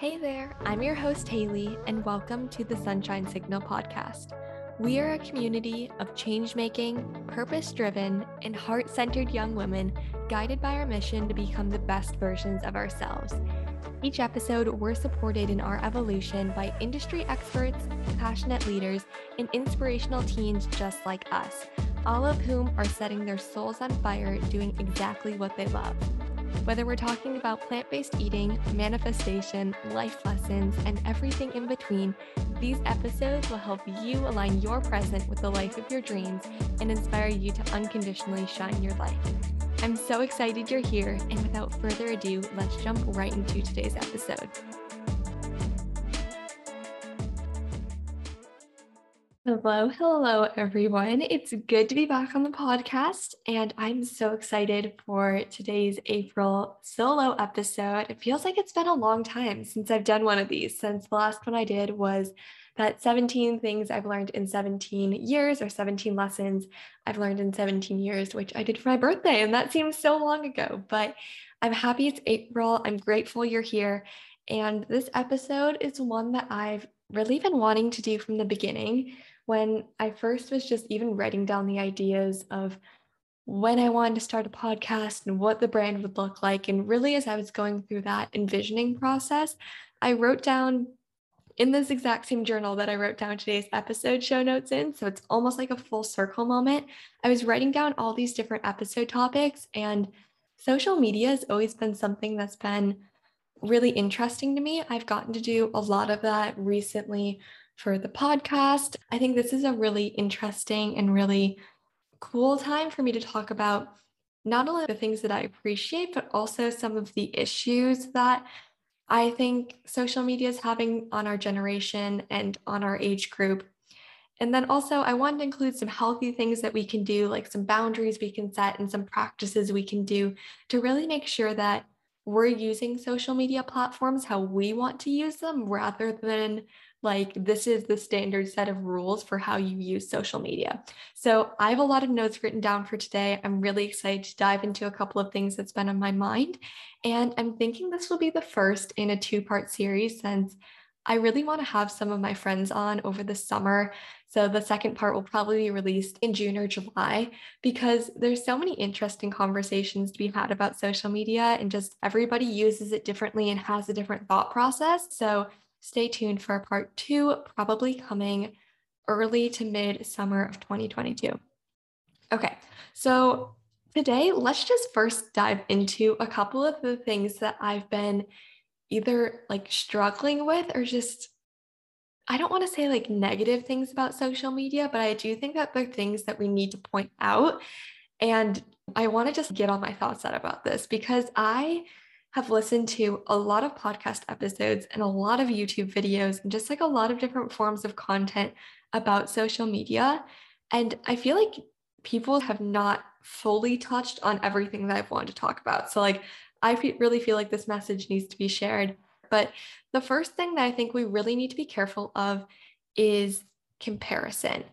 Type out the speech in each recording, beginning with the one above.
Hey there, I'm your host, Hailey, and welcome to the Sunshine Signal podcast. We are a community of change making, purpose driven, and heart centered young women guided by our mission to become the best versions of ourselves. Each episode, we're supported in our evolution by industry experts, passionate leaders, and inspirational teens just like us, all of whom are setting their souls on fire doing exactly what they love. Whether we're talking about plant based eating, manifestation, life lessons, and everything in between, these episodes will help you align your present with the life of your dreams and inspire you to unconditionally shine your light. I'm so excited you're here, and without further ado, let's jump right into today's episode. Hello, hello, everyone. It's good to be back on the podcast, and I'm so excited for today's April solo episode. It feels like it's been a long time since I've done one of these, since the last one I did was that 17 things I've learned in 17 years or 17 lessons I've learned in 17 years, which I did for my birthday, and that seems so long ago. But I'm happy it's April. I'm grateful you're here. And this episode is one that I've really been wanting to do from the beginning when I first was just even writing down the ideas of when I wanted to start a podcast and what the brand would look like. And really, as I was going through that envisioning process, I wrote down in this exact same journal that I wrote down today's episode show notes in. So it's almost like a full circle moment. I was writing down all these different episode topics, and social media has always been something that's been really interesting to me. I've gotten to do a lot of that recently for the podcast. I think this is a really interesting and really cool time for me to talk about not only the things that I appreciate, but also some of the issues that I think social media is having on our generation and on our age group. And then also, I wanted to include some healthy things that we can do, like some boundaries we can set and some practices we can do to really make sure that we're using social media platforms how we want to use them rather than like this is the standard set of rules for how you use social media. So I have a lot of notes written down for today. I'm really excited to dive into a couple of things that's been on my mind. And I'm thinking this will be the first in a two part series since I really want to have some of my friends on over the summer. So the second part will probably be released in June or July because there's so many interesting conversations to be had about social media and just everybody uses it differently and has a different thought process. So stay tuned for part two, probably coming early to mid summer of 2022. Okay, so today let's just first dive into a couple of the things that I've been either like struggling with or just I don't want to say like negative things about social media, but I do think that there are things that we need to point out. And I want to just get all my thoughts out about this because I have listened to a lot of podcast episodes and a lot of YouTube videos and just like a lot of different forms of content about social media. And I feel like people have not fully touched on everything that I've wanted to talk about. So, like, I really feel like this message needs to be shared. But the first thing that I think we really need to be careful of is comparison.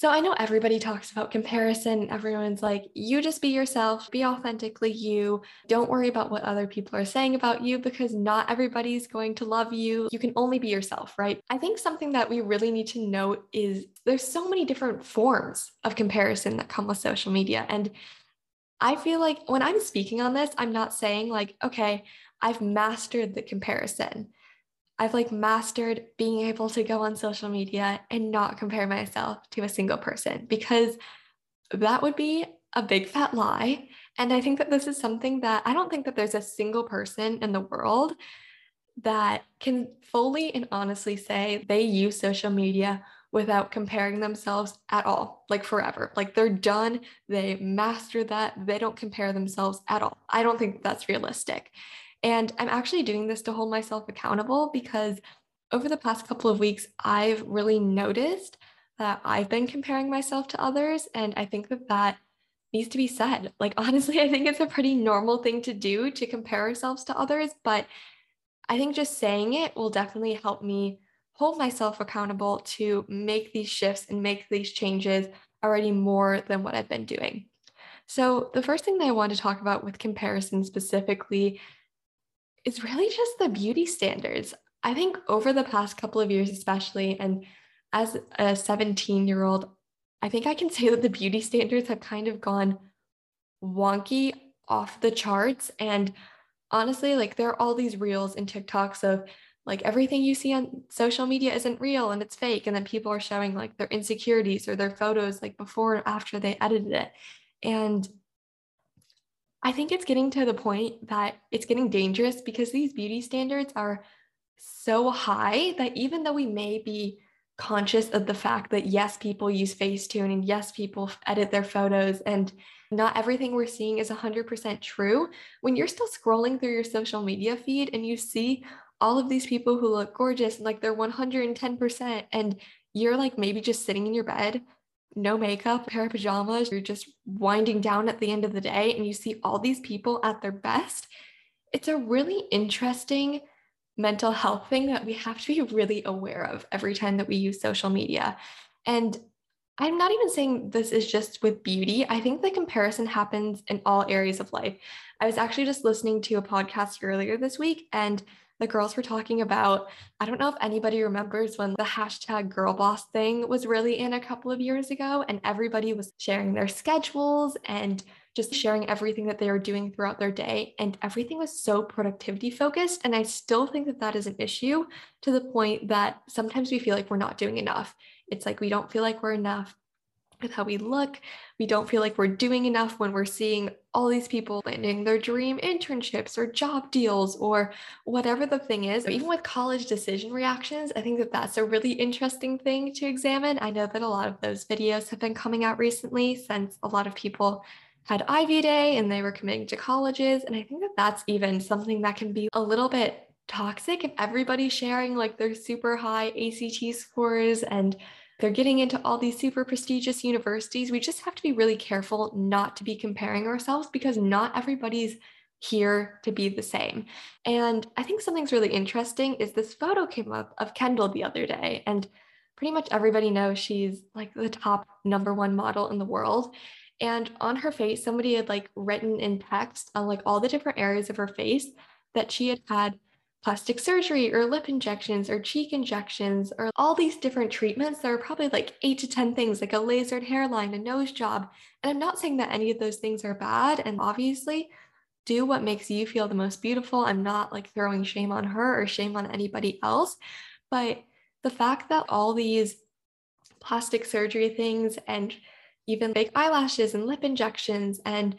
So I know everybody talks about comparison. Everyone's like, you just be yourself, be authentically you. Don't worry about what other people are saying about you because not everybody's going to love you. You can only be yourself, right? I think something that we really need to note is there's so many different forms of comparison that come with social media. And I feel like when I'm speaking on this, I'm not saying like, okay, I've mastered the comparison. I've like mastered being able to go on social media and not compare myself to a single person because that would be a big fat lie. And I think that this is something that I don't think that there's a single person in the world that can fully and honestly say they use social media without comparing themselves at all, like forever. Like they're done, they master that, they don't compare themselves at all. I don't think that's realistic. And I'm actually doing this to hold myself accountable because over the past couple of weeks, I've really noticed that I've been comparing myself to others. And I think that that needs to be said. Like, honestly, I think it's a pretty normal thing to do to compare ourselves to others. But I think just saying it will definitely help me hold myself accountable to make these shifts and make these changes already more than what I've been doing. So, the first thing that I want to talk about with comparison specifically is really just the beauty standards. I think over the past couple of years, especially, and as a 17 year old, I think I can say that the beauty standards have kind of gone wonky off the charts. And honestly, like there are all these reels and TikToks of like everything you see on social media isn't real and it's fake. And then people are showing like their insecurities or their photos like before and after they edited it. And I think it's getting to the point that it's getting dangerous because these beauty standards are so high that even though we may be conscious of the fact that yes, people use Facetune and yes, people edit their photos and not everything we're seeing is 100% true. When you're still scrolling through your social media feed and you see all of these people who look gorgeous and like they're 110%, and you're like maybe just sitting in your bed, no makeup, pair of pajamas, you're just winding down at the end of the day, and you see all these people at their best, it's a really interesting mental health thing that we have to be really aware of every time that we use social media. And I'm not even saying this is just with beauty. I think the comparison happens in all areas of life. I was actually just listening to a podcast earlier this week and the girls were talking about I don't know if anybody remembers when the hashtag girl boss thing was really in a couple of years ago and everybody was sharing their schedules and just sharing everything that they were doing throughout their day. And everything was so productivity focused. And I still think that that is an issue to the point that sometimes we feel like we're not doing enough. It's like we don't feel like we're enough with how we look. We don't feel like we're doing enough when we're seeing all these people landing their dream internships or job deals or whatever the thing is. Even with college decision reactions, I think that that's a really interesting thing to examine. I know that a lot of those videos have been coming out recently since a lot of people had Ivy Day and they were committing to colleges. And I think that that's even something that can be a little bit toxic if everybody's sharing like their super high ACT scores and they're getting into all these super prestigious universities. We just have to be really careful not to be comparing ourselves because not everybody's here to be the same. And I think something's really interesting is this photo came up of Kendall the other day and pretty much everybody knows she's like the top number one model in the world. And on her face, somebody had like written in text on like all the different areas of her face that she had had plastic surgery or lip injections or cheek injections or all these different treatments. There are probably like eight to 10 things, like a lasered hairline, a nose job. And I'm not saying that any of those things are bad. And obviously, do what makes you feel the most beautiful. I'm not like throwing shame on her or shame on anybody else. But the fact that all these plastic surgery things and even fake eyelashes and lip injections. And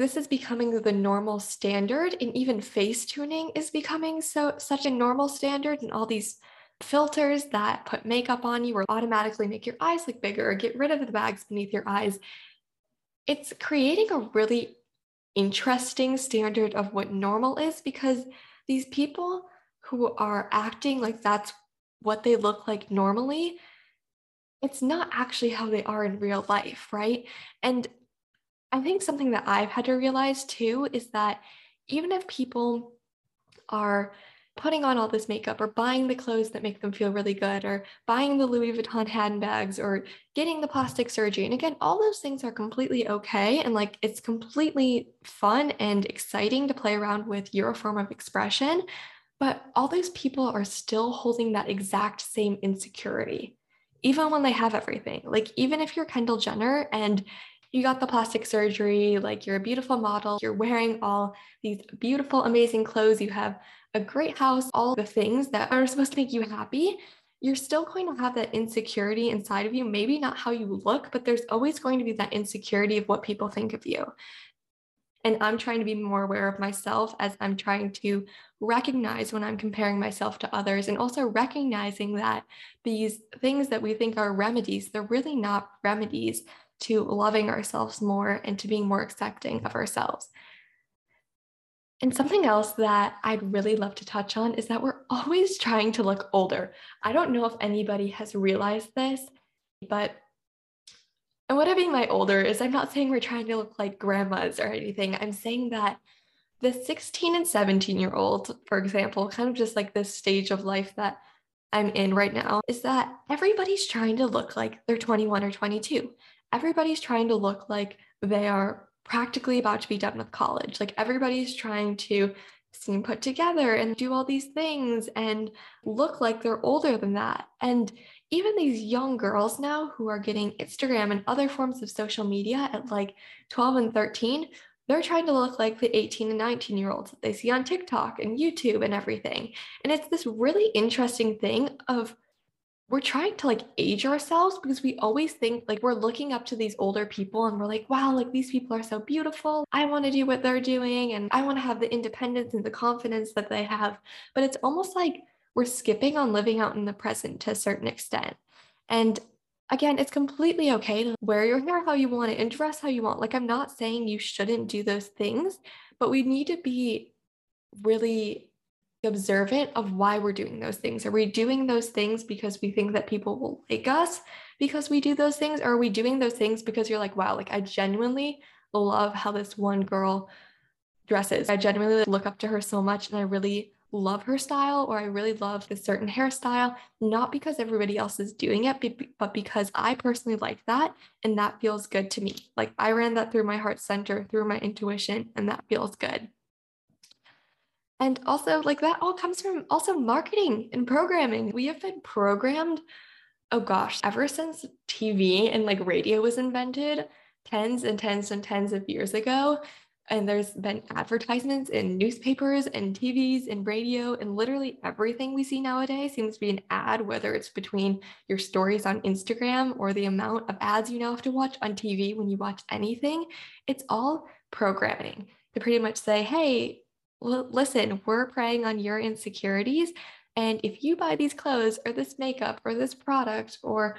this is becoming the normal standard. And even face tuning is becoming so such a normal standard. And all these filters that put makeup on you or automatically make your eyes look bigger or get rid of the bags beneath your eyes. It's creating a really interesting standard of what normal is because these people who are acting like that's what they look like normally it's not actually how they are in real life, right? And I think something that I've had to realize too is that even if people are putting on all this makeup or buying the clothes that make them feel really good or buying the Louis Vuitton handbags or getting the plastic surgery. And again, all those things are completely okay. And like it's completely fun and exciting to play around with your form of expression. But all those people are still holding that exact same insecurity even when they have everything. Like, even if you're Kendall Jenner and you got the plastic surgery, like you're a beautiful model, you're wearing all these beautiful, amazing clothes, you have a great house, all the things that are supposed to make you happy, you're still going to have that insecurity inside of you. Maybe not how you look, but there's always going to be that insecurity of what people think of you. And I'm trying to be more aware of myself as I'm trying to recognize when I'm comparing myself to others and also recognizing that these things that we think are remedies, they're really not remedies to loving ourselves more and to being more accepting of ourselves. And something else that I'd really love to touch on is that we're always trying to look older. I don't know if anybody has realized this, but and what I mean by older is I'm not saying we're trying to look like grandmas or anything. I'm saying that the 16 and 17 year old, for example, kind of just like this stage of life that I'm in right now, is that everybody's trying to look like they're 21 or 22. Everybody's trying to look like they are practically about to be done with college. Like everybody's trying to seem put together and do all these things and look like they're older than that. And even these young girls now who are getting Instagram and other forms of social media at like 12 and 13, they're trying to look like the 18 and 19 year olds that they see on TikTok and YouTube and everything. And it's this really interesting thing of we're trying to like age ourselves because we always think like we're looking up to these older people and we're like, wow, like these people are so beautiful. I want to do what they're doing and I want to have the independence and the confidence that they have. But it's almost like we're skipping on living out in the present to a certain extent. And again, it's completely okay to wear your hair how you want it and dress how you want. Like, I'm not saying you shouldn't do those things, but we need to be really observant of why we're doing those things. Are we doing those things because we think that people will like us because we do those things? Or are we doing those things because you're like, wow, like I genuinely love how this one girl dresses. I genuinely look up to her so much and I really love her style or I really love this certain hairstyle, not because everybody else is doing it, but because I personally like that and that feels good to me. Like I ran that through my heart center, through my intuition, and that feels good. And also, like that all comes from also marketing and programming. We have been programmed, oh gosh, ever since TV and like radio was invented tens and tens and tens of years ago. And there's been advertisements in newspapers and TVs and radio, and literally everything we see nowadays seems to be an ad, whether it's between your stories on Instagram or the amount of ads you now have to watch on TV when you watch anything. It's all programming to pretty much say, hey, listen, we're preying on your insecurities. And if you buy these clothes or this makeup or this product or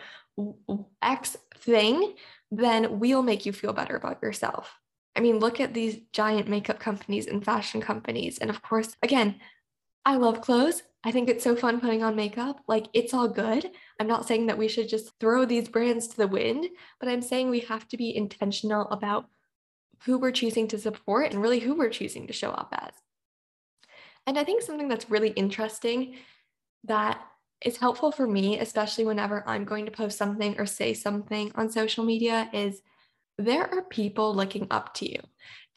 X thing, then we'll make you feel better about yourself. I mean, look at these giant makeup companies and fashion companies. And of course, again, I love clothes. I think it's so fun putting on makeup. Like, it's all good. I'm not saying that we should just throw these brands to the wind, but I'm saying we have to be intentional about who we're choosing to support and really who we're choosing to show up as. And I think something that's really interesting that is helpful for me, especially whenever I'm going to post something or say something on social media, is there are people looking up to you.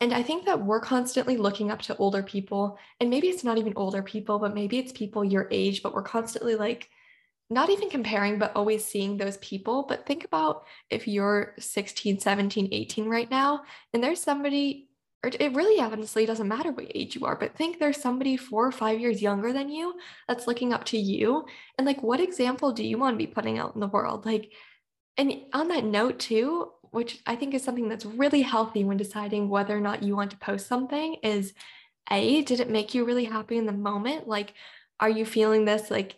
And I think that we're constantly looking up to older people. And maybe it's not even older people, but maybe it's people your age, but we're constantly like, not even comparing, but always seeing those people. But think about if you're 16, 17, 18 right now, and there's somebody or it really honestly doesn't matter what age you are, but think there's somebody four or five years younger than you that's looking up to you. And like, what example do you want to be putting out in the world? Like, and on that note, too, which I think is something that's really healthy when deciding whether or not you want to post something, is A, did it make you really happy in the moment? Like, are you feeling this like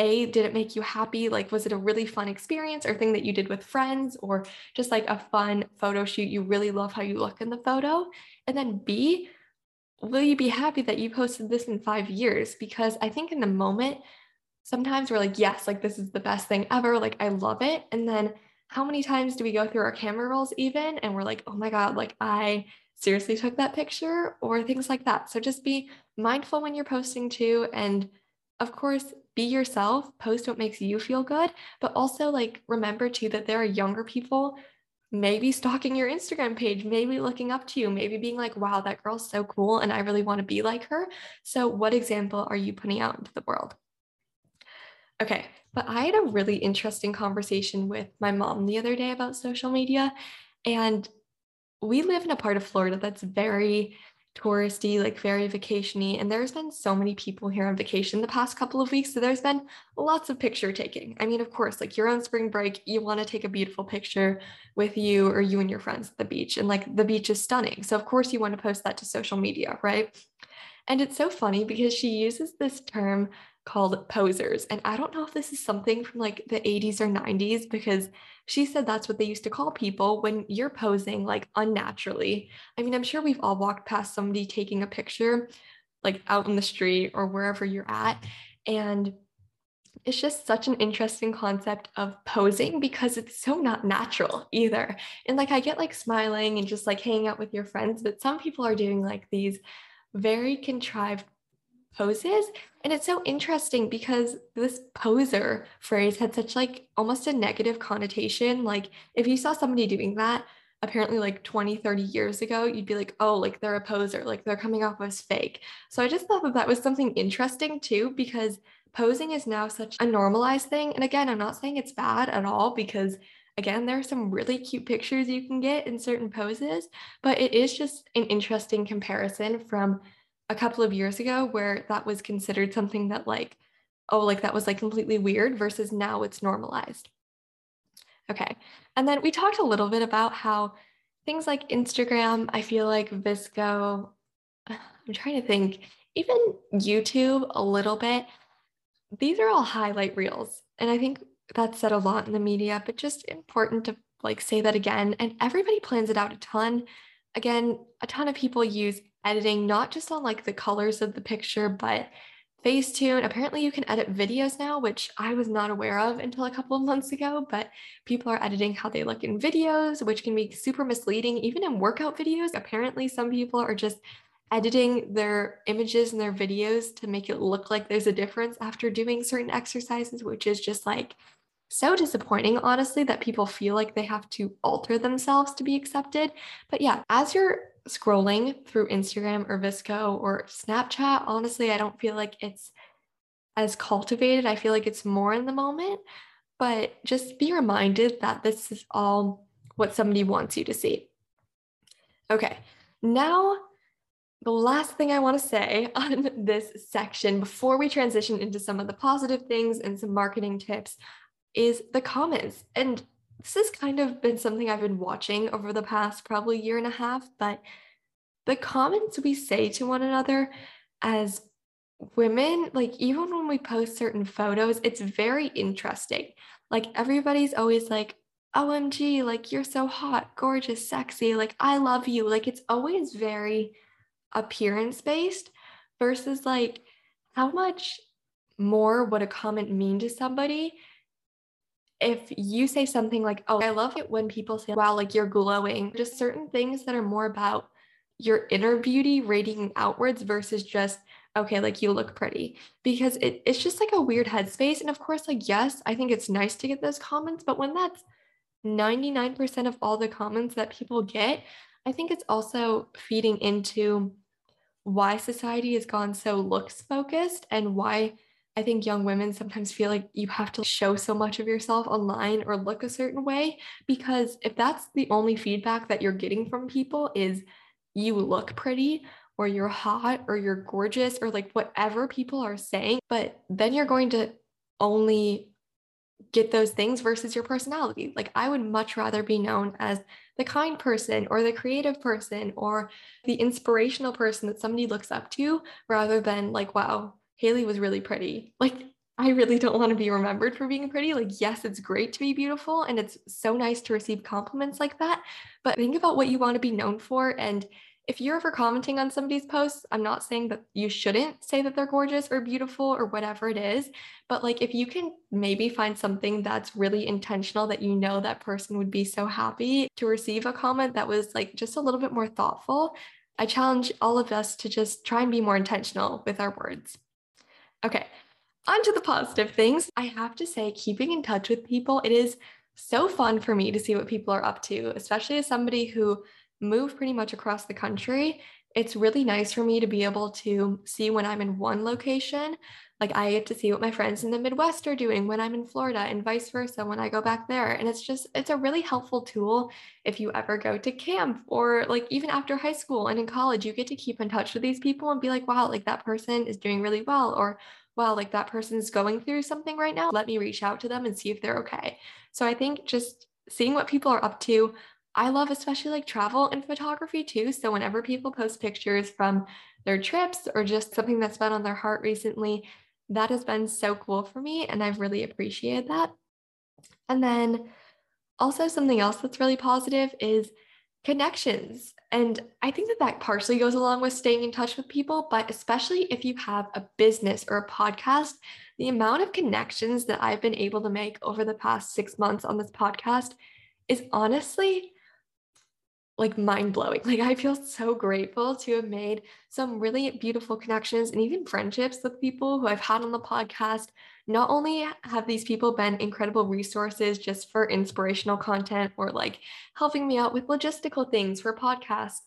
a did it make you happy? Like was it a really fun experience or thing that you did with friends or just like a fun photo shoot? You really love how you look in the photo. And then b will you be happy that you posted this in 5 years? Because i think in the moment sometimes we're like yes like this is the best thing ever. Like i love it. And then how many times do we go through our camera rolls even? And we're like oh my god like i seriously took that picture or things like that. So just be mindful when you're posting too and of course be yourself, post what makes you feel good, but also like remember too that there are younger people maybe stalking your Instagram page, maybe looking up to you, maybe being like, wow, that girl's so cool and I really want to be like her. So, what example are you putting out into the world? Okay, but I had a really interesting conversation with my mom the other day about social media. And we live in a part of Florida that's very touristy, like very vacationy. And there's been so many people here on vacation the past couple of weeks. So there's been lots of picture taking. I mean, of course, like you're on spring break, you want to take a beautiful picture with you or you and your friends at the beach. And like the beach is stunning. So of course you want to post that to social media, right? And it's so funny because she uses this term called posers. And I don't know if this is something from like the 80s or 90s because she said that's what they used to call people when you're posing like unnaturally. I mean, I'm sure we've all walked past somebody taking a picture like out in the street or wherever you're at. And it's just such an interesting concept of posing because it's so not natural either. And like I get like smiling and just like hanging out with your friends, but some people are doing like these very contrived poses and it's so interesting because this poser phrase had such like almost a negative connotation like if you saw somebody doing that apparently like 20, 30 years ago, you'd be like, oh, like they're a poser, like they're coming off as fake. So I just thought that that was something interesting too, because posing is now such a normalized thing. And again, I'm not saying it's bad at all because again, there are some really cute pictures you can get in certain poses, but it is just an interesting comparison from a couple of years ago where that was considered something that like, oh, like that was like completely weird versus now it's normalized. Okay. And then we talked a little bit about how things like Instagram, I feel like VSCO I'm trying to think, even YouTube a little bit, these are all highlight reels. And I think that's said a lot in the media, but just important to like say that again. And everybody plans it out a ton. Again, a ton of people use editing, not just on like the colors of the picture, but Facetune. Apparently, you can edit videos now, which I was not aware of until a couple of months ago. But people are editing how they look in videos, which can be super misleading, even in workout videos. Apparently, some people are just editing their images and their videos to make it look like there's a difference after doing certain exercises, which is just like so disappointing, honestly, that people feel like they have to alter themselves to be accepted. But yeah, as you're scrolling through Instagram or VSCO or Snapchat, honestly, I don't feel like it's as cultivated. I feel like it's more in the moment, but just be reminded that this is all what somebody wants you to see. Okay, now the last thing I want to say on this section before we transition into some of the positive things and some marketing tips is the comments. And this has kind of been something I've been watching over the past probably year and a half, but the comments we say to one another as women, like even when we post certain photos, it's very interesting. Like everybody's always like, OMG, like you're so hot, gorgeous, sexy, like I love you. Like it's always very appearance based versus like how much more would a comment mean to somebody if you say something like, Oh, I love it when people say, Wow, like you're glowing, just certain things that are more about your inner beauty radiating outwards versus just, okay, like you look pretty. Because it, it's just like a weird headspace. And of course, like, yes, I think it's nice to get those comments, but when that's 99% of all the comments that people get, I think it's also feeding into why society has gone so looks focused and why I think young women sometimes feel like you have to show so much of yourself online or look a certain way because if that's the only feedback that you're getting from people is you look pretty or you're hot or you're gorgeous or like whatever people are saying, but then you're going to only get those things versus your personality. Like I would much rather be known as the kind person or the creative person or the inspirational person that somebody looks up to rather than like, wow, Hailey was really pretty. Like, I really don't want to be remembered for being pretty. Like, yes, it's great to be beautiful and it's so nice to receive compliments like that. But think about what you want to be known for. And if you're ever commenting on somebody's posts, I'm not saying that you shouldn't say that they're gorgeous or beautiful or whatever it is, but like if you can maybe find something that's really intentional that you know that person would be so happy to receive a comment that was like just a little bit more thoughtful, I challenge all of us to just try and be more intentional with our words. Okay, on to the positive things. I have to say, keeping in touch with people, it is so fun for me to see what people are up to, especially as somebody who moved pretty much across the country, it's really nice for me to be able to see when I'm in one location. Like I get to see what my friends in the Midwest are doing when I'm in Florida and vice versa when I go back there. And it's just, it's a really helpful tool if you ever go to camp or like even after high school and in college, you get to keep in touch with these people and be like, wow, like that person is doing really well. Or wow, like that person's going through something right now. Let me reach out to them and see if they're okay. So I think just seeing what people are up to, I love especially like travel and photography too. So whenever people post pictures from their trips or just something that's been on their heart recently, that has been so cool for me and I've really appreciated that. And then also something else that's really positive is connections. And I think that that partially goes along with staying in touch with people, but especially if you have a business or a podcast, the amount of connections that I've been able to make over the past six months on this podcast is honestly like mind blowing. Like I feel so grateful to have made some really beautiful connections and even friendships with people who I've had on the podcast. Not only have these people been incredible resources just for inspirational content or like helping me out with logistical things for podcast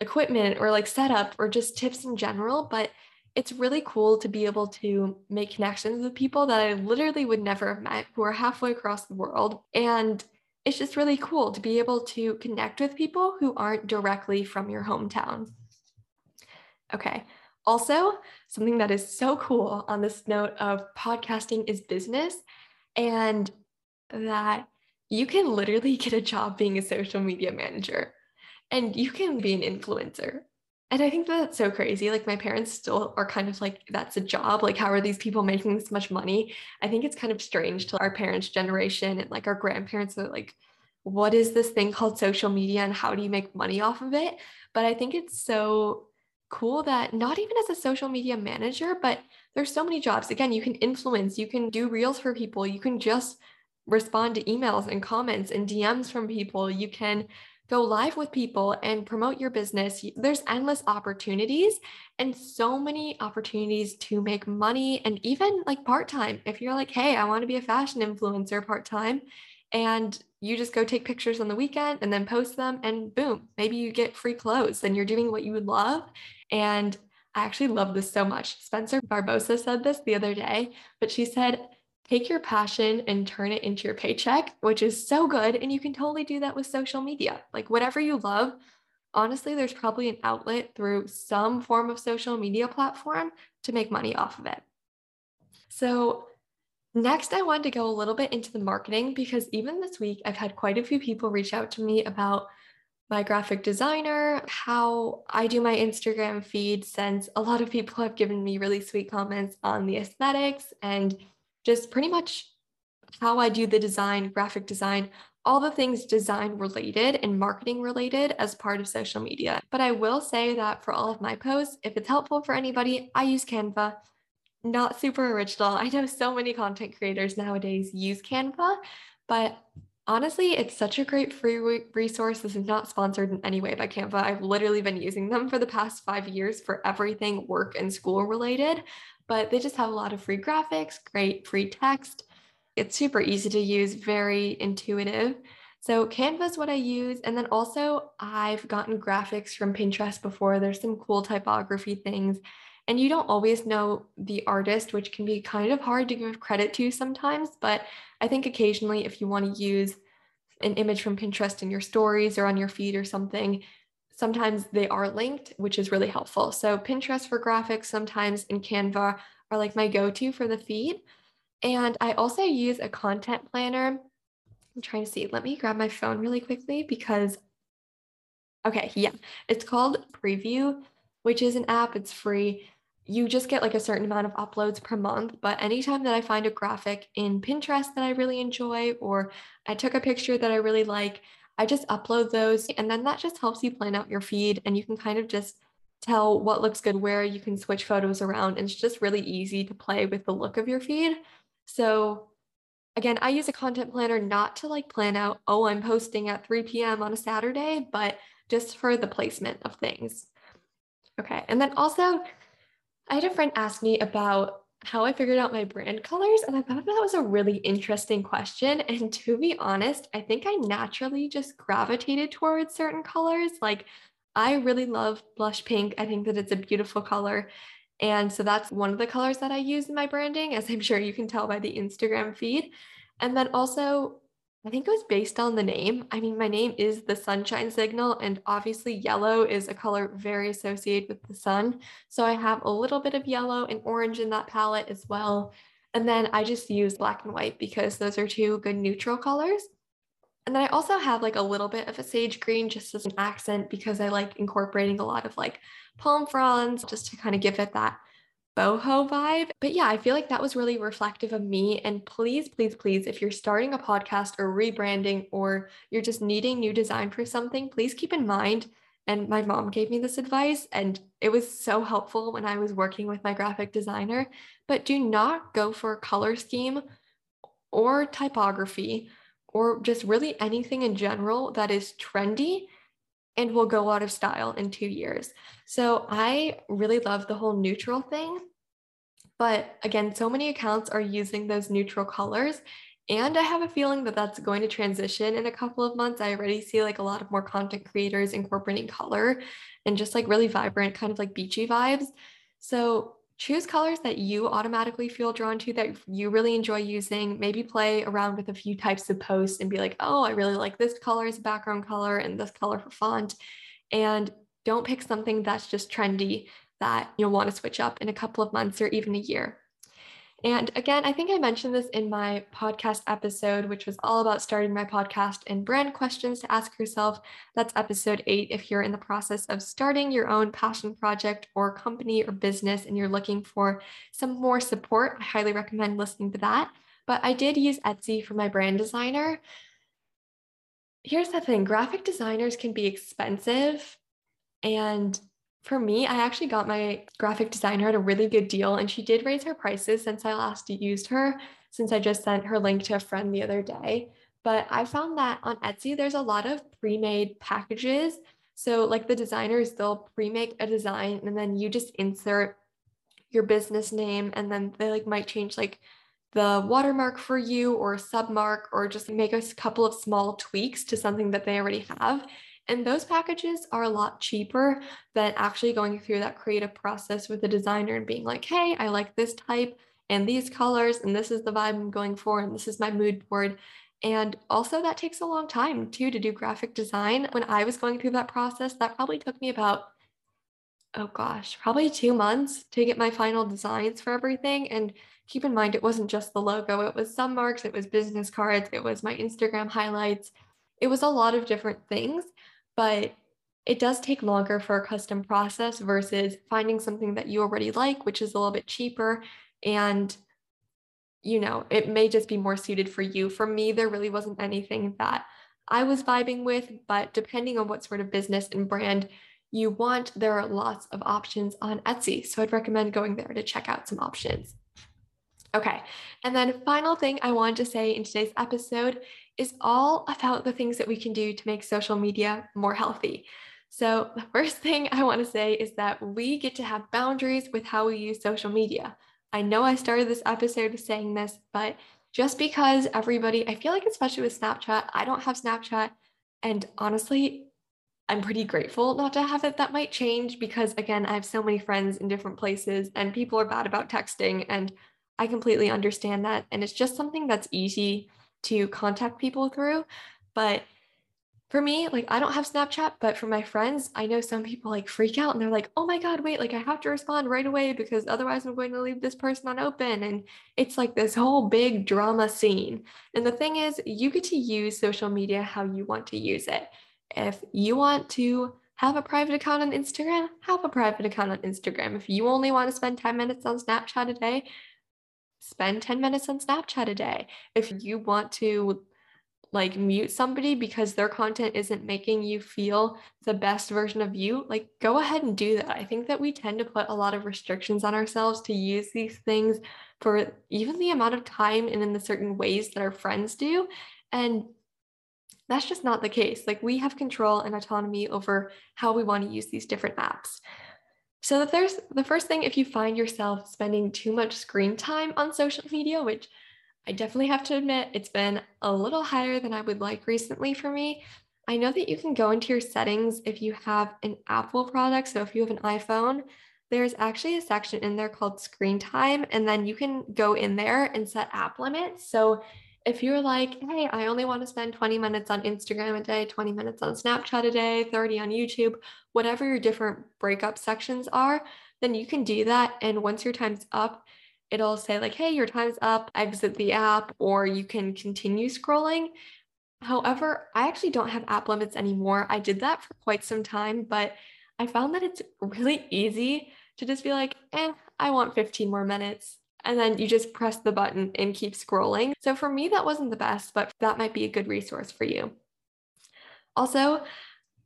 equipment or like setup or just tips in general, but it's really cool to be able to make connections with people that I literally would never have met who are halfway across the world. And it's just really cool to be able to connect with people who aren't directly from your hometown. Okay. Also, something that is so cool on this note of podcasting is business, and that you can literally get a job being a social media manager and you can be an influencer. And I think that's so crazy. Like my parents still are kind of like, that's a job. Like, how are these people making this much money? I think it's kind of strange to our parents' generation and like our grandparents are like, what is this thing called social media and how do you make money off of it? But I think it's so cool that not even as a social media manager, but there's so many jobs. Again, you can influence, you can do reels for people, you can just respond to emails and comments and DMs from people, you can go live with people and promote your business. There's endless opportunities and so many opportunities to make money and even like part time. If you're like, hey, I want to be a fashion influencer part time, and you just go take pictures on the weekend and then post them, and boom, maybe you get free clothes and you're doing what you would love. And I actually love this so much. Spencer Barbosa said this the other day, but she said, take your passion and turn it into your paycheck, which is so good. And you can totally do that with social media. Like whatever you love, honestly, there's probably an outlet through some form of social media platform to make money off of it. So, next, I wanted to go a little bit into the marketing because even this week, I've had quite a few people reach out to me about my graphic designer, how I do my Instagram feed, since a lot of people have given me really sweet comments on the aesthetics and just pretty much how I do the design, graphic design, all the things design related and marketing related as part of social media. But I will say that for all of my posts, if it's helpful for anybody, I use Canva. Not super original. I know so many content creators nowadays use Canva, but honestly, it's such a great free resource. This is not sponsored in any way by Canva. I've literally been using them for the past five years for everything work and school related but they just have a lot of free graphics, great free text. It's super easy to use, very intuitive. So Canva is what I use. And then also I've gotten graphics from Pinterest before. There's some cool typography things. And you don't always know the artist, which can be kind of hard to give credit to sometimes. But I think occasionally, if you want to use an image from Pinterest in your stories or on your feed or something, sometimes they are linked, which is really helpful. So Pinterest for graphics sometimes and Canva are like my go-to for the feed. And I also use a content planner. I'm trying to see. Let me grab my phone really quickly because okay, yeah. It's called Preview, which is an app. It's free. You just get like a certain amount of uploads per month, but anytime that I find a graphic in Pinterest that I really enjoy or I took a picture that I really like, I just upload those and then that just helps you plan out your feed and you can kind of just tell what looks good where you can switch photos around and it's just really easy to play with the look of your feed. So again, I use a content planner not to like plan out, oh, I'm posting at 3 p.m. on a Saturday, but just for the placement of things. Okay. And then also, I had a friend ask me about how I figured out my brand colors. And I thought that was a really interesting question. And to be honest, I think I naturally just gravitated towards certain colors. Like, I really love blush pink. I think that it's a beautiful color. And so that's one of the colors that I use in my branding, as I'm sure you can tell by the Instagram feed. And then also, I think it was based on the name. I mean, my name is the sunshine signal, and obviously, yellow is a color very associated with the sun. So I have a little bit of yellow and orange in that palette as well. And then I just use black and white because those are two good neutral colors. And then I also have like a little bit of a sage green just as an accent because I like incorporating a lot of like palm fronds just to kind of give it that boho vibe. But yeah, I feel like that was really reflective of me. And please, please, please, if you're starting a podcast or rebranding or you're just needing new design for something, please keep in mind. And my mom gave me this advice, and it was so helpful when I was working with my graphic designer. But do not go for color scheme or typography or just really anything in general that is trendy and will go out of style in two years. So I really love the whole neutral thing. But again, so many accounts are using those neutral colors. And I have a feeling that that's going to transition in a couple of months. I already see like a lot of more content creators incorporating color and just like really vibrant, kind of like beachy vibes. So choose colors that you automatically feel drawn to that you really enjoy using maybe play around with a few types of posts and be like oh i really like this color as a background color and this color for font. And don't pick something that's just trendy that you'll want to switch up in a couple of months or even a year and again, I think I mentioned this in my podcast episode, which was all about starting my podcast and brand questions to ask yourself. That's episode eight. If you're in the process of starting your own passion project or company or business and you're looking for some more support, I highly recommend listening to that. But I did use Etsy for my brand designer. Here's the thing graphic designers can be expensive and for me, I actually got my graphic designer at a really good deal, and she did raise her prices since I last used her, since I just sent her link to a friend the other day. But I found that on Etsy, there's a lot of pre made packages. So, like the designers, they'll pre make a design and then you just insert your business name, and then they like might change like the watermark for you or a submark or just make a couple of small tweaks to something that they already have. And those packages are a lot cheaper than actually going through that creative process with the designer and being like, hey, I like this type and these colors, and this is the vibe I'm going for, and this is my mood board. And also, that takes a long time too to do graphic design. When I was going through that process, that probably took me about, oh gosh, probably two months to get my final designs for everything. And keep in mind, it wasn't just the logo, it was some marks, it was business cards, it was my Instagram highlights, it was a lot of different things but it does take longer for a custom process versus finding something that you already like, which is a little bit cheaper. And, you know, it may just be more suited for you. For me, there really wasn't anything that I was vibing with, but depending on what sort of business and brand you want, there are lots of options on Etsy. So I'd recommend going there to check out some options. Okay. And then, final thing I wanted to say in today's episode is all about the things that we can do to make social media more healthy. So, the first thing I want to say is that we get to have boundaries with how we use social media. I know I started this episode saying this, but just because everybody, I feel like, especially with Snapchat, I don't have Snapchat. And honestly, I'm pretty grateful not to have it. That might change because, again, I have so many friends in different places and people are bad about texting. And I completely understand that. And it's just something that's easy to contact people through. But for me, like I don't have Snapchat, but for my friends, I know some people like freak out and they're like, oh my God, wait, like I have to respond right away because otherwise I'm going to leave this person unopened. And it's like this whole big drama scene. And the thing is, you get to use social media how you want to use it. If you want to have a private account on Instagram, have a private account on Instagram. If you only want to spend 10 minutes on Snapchat a day, spend 10 minutes on Snapchat a day. If mm-hmm. you want to like mute somebody because their content isn't making you feel the best version of you, like go ahead and do that. I think that we tend to put a lot of restrictions on ourselves to use these things for even the amount of time and in the certain ways that our friends do. And that's just not the case. Like we have control and autonomy over how we want to use these different apps. So the first, the first thing, if you find yourself spending too much screen time on social media, which I definitely have to admit, it's been a little higher than I would like recently for me. I know that you can go into your settings if you have an Apple product. So if you have an iPhone, there's actually a section in there called screen time, and then you can go in there and set app limits. So if you're like, hey, I only want to spend 20 minutes on Instagram a day, 20 minutes on Snapchat a day, 30 on YouTube, whatever your different breakup sections are, then you can do that. And once your time's up, it'll say, like, hey, your time's up, exit the app, or you can continue scrolling. However, I actually don't have app limits anymore. I did that for quite some time, but I found that it's really easy to just be like, eh, I want 15 more minutes and then you just press the button and keep scrolling. So for me, that wasn't the best, but that might be a good resource for you. Also,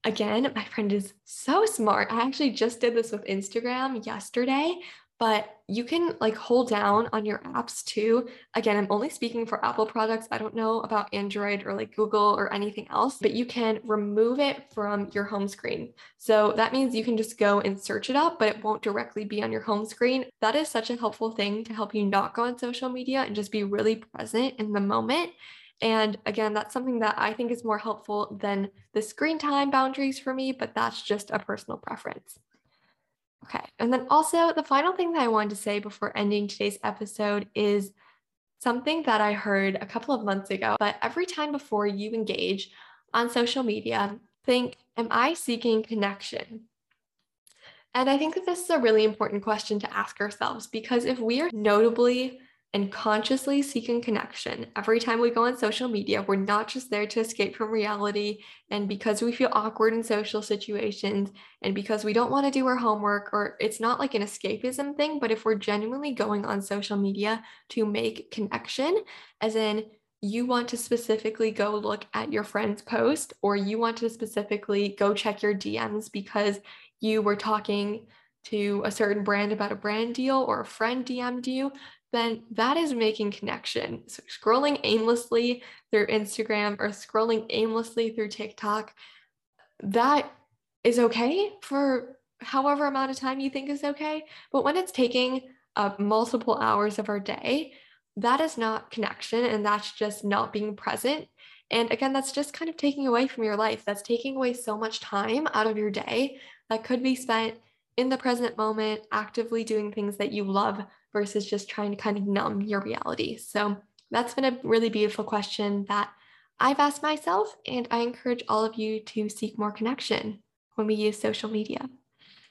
again, my friend is so smart. I actually just did this with Instagram yesterday, but you can like hold down on your apps too. Again, I'm only speaking for Apple products. I don't know about Android or like Google or anything else, but you can remove it from your home screen. So that means you can just go and search it up, but it won't directly be on your home screen. That is such a helpful thing to help you not go on social media and just be really present in the moment. And again, that's something that I think is more helpful than the screen time boundaries for me, but that's just a personal preference. Okay. And then also, the final thing that I wanted to say before ending today's episode is something that I heard a couple of months ago. But every time before you engage on social media, think, Am I seeking connection? And I think that this is a really important question to ask ourselves because if we are notably and consciously seeking connection. Every time we go on social media, we're not just there to escape from reality. And because we feel awkward in social situations and because we don't want to do our homework, or it's not like an escapism thing, but if we're genuinely going on social media to make connection, as in, you want to specifically go look at your friend's post, or you want to specifically go check your DMs because you were talking to a certain brand about a brand deal or a friend DM'd you, then that is making connection. So scrolling aimlessly through Instagram or scrolling aimlessly through TikTok, that is okay for however amount of time you think is okay. But when it's taking multiple hours of our day, that is not connection and that's just not being present. And again, that's just kind of taking away from your life. That's taking away so much time out of your day that could be spent in the present moment, actively doing things that you love versus just trying to kind of numb your reality. So that's been a really beautiful question that I've asked myself, and I encourage all of you to seek more connection when we use social media.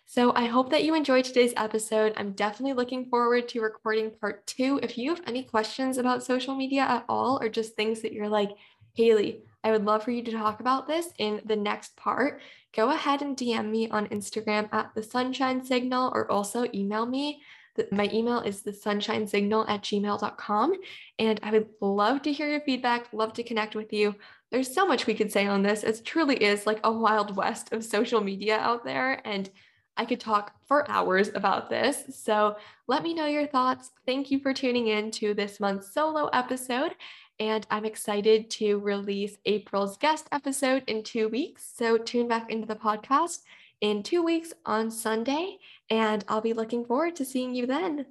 So I hope that you enjoyed today's episode. I'm definitely looking forward to recording part two. If you have any questions about social media at all, or just things that you're like, Hailey, I would love for you to talk about this in the next part. Go ahead and DM me on Instagram at the sunshine signal or also email me. My email is the sunshine signal at gmail.com. And I would love to hear your feedback, love to connect with you. There's so much we could say on this. It truly is like a wild west of social media out there. And I could talk for hours about this. So let me know your thoughts. Thank you for tuning in to this month's solo episode. And I'm excited to release April's guest episode in two weeks. So tune back into the podcast in two weeks on Sunday, and I'll be looking forward to seeing you then.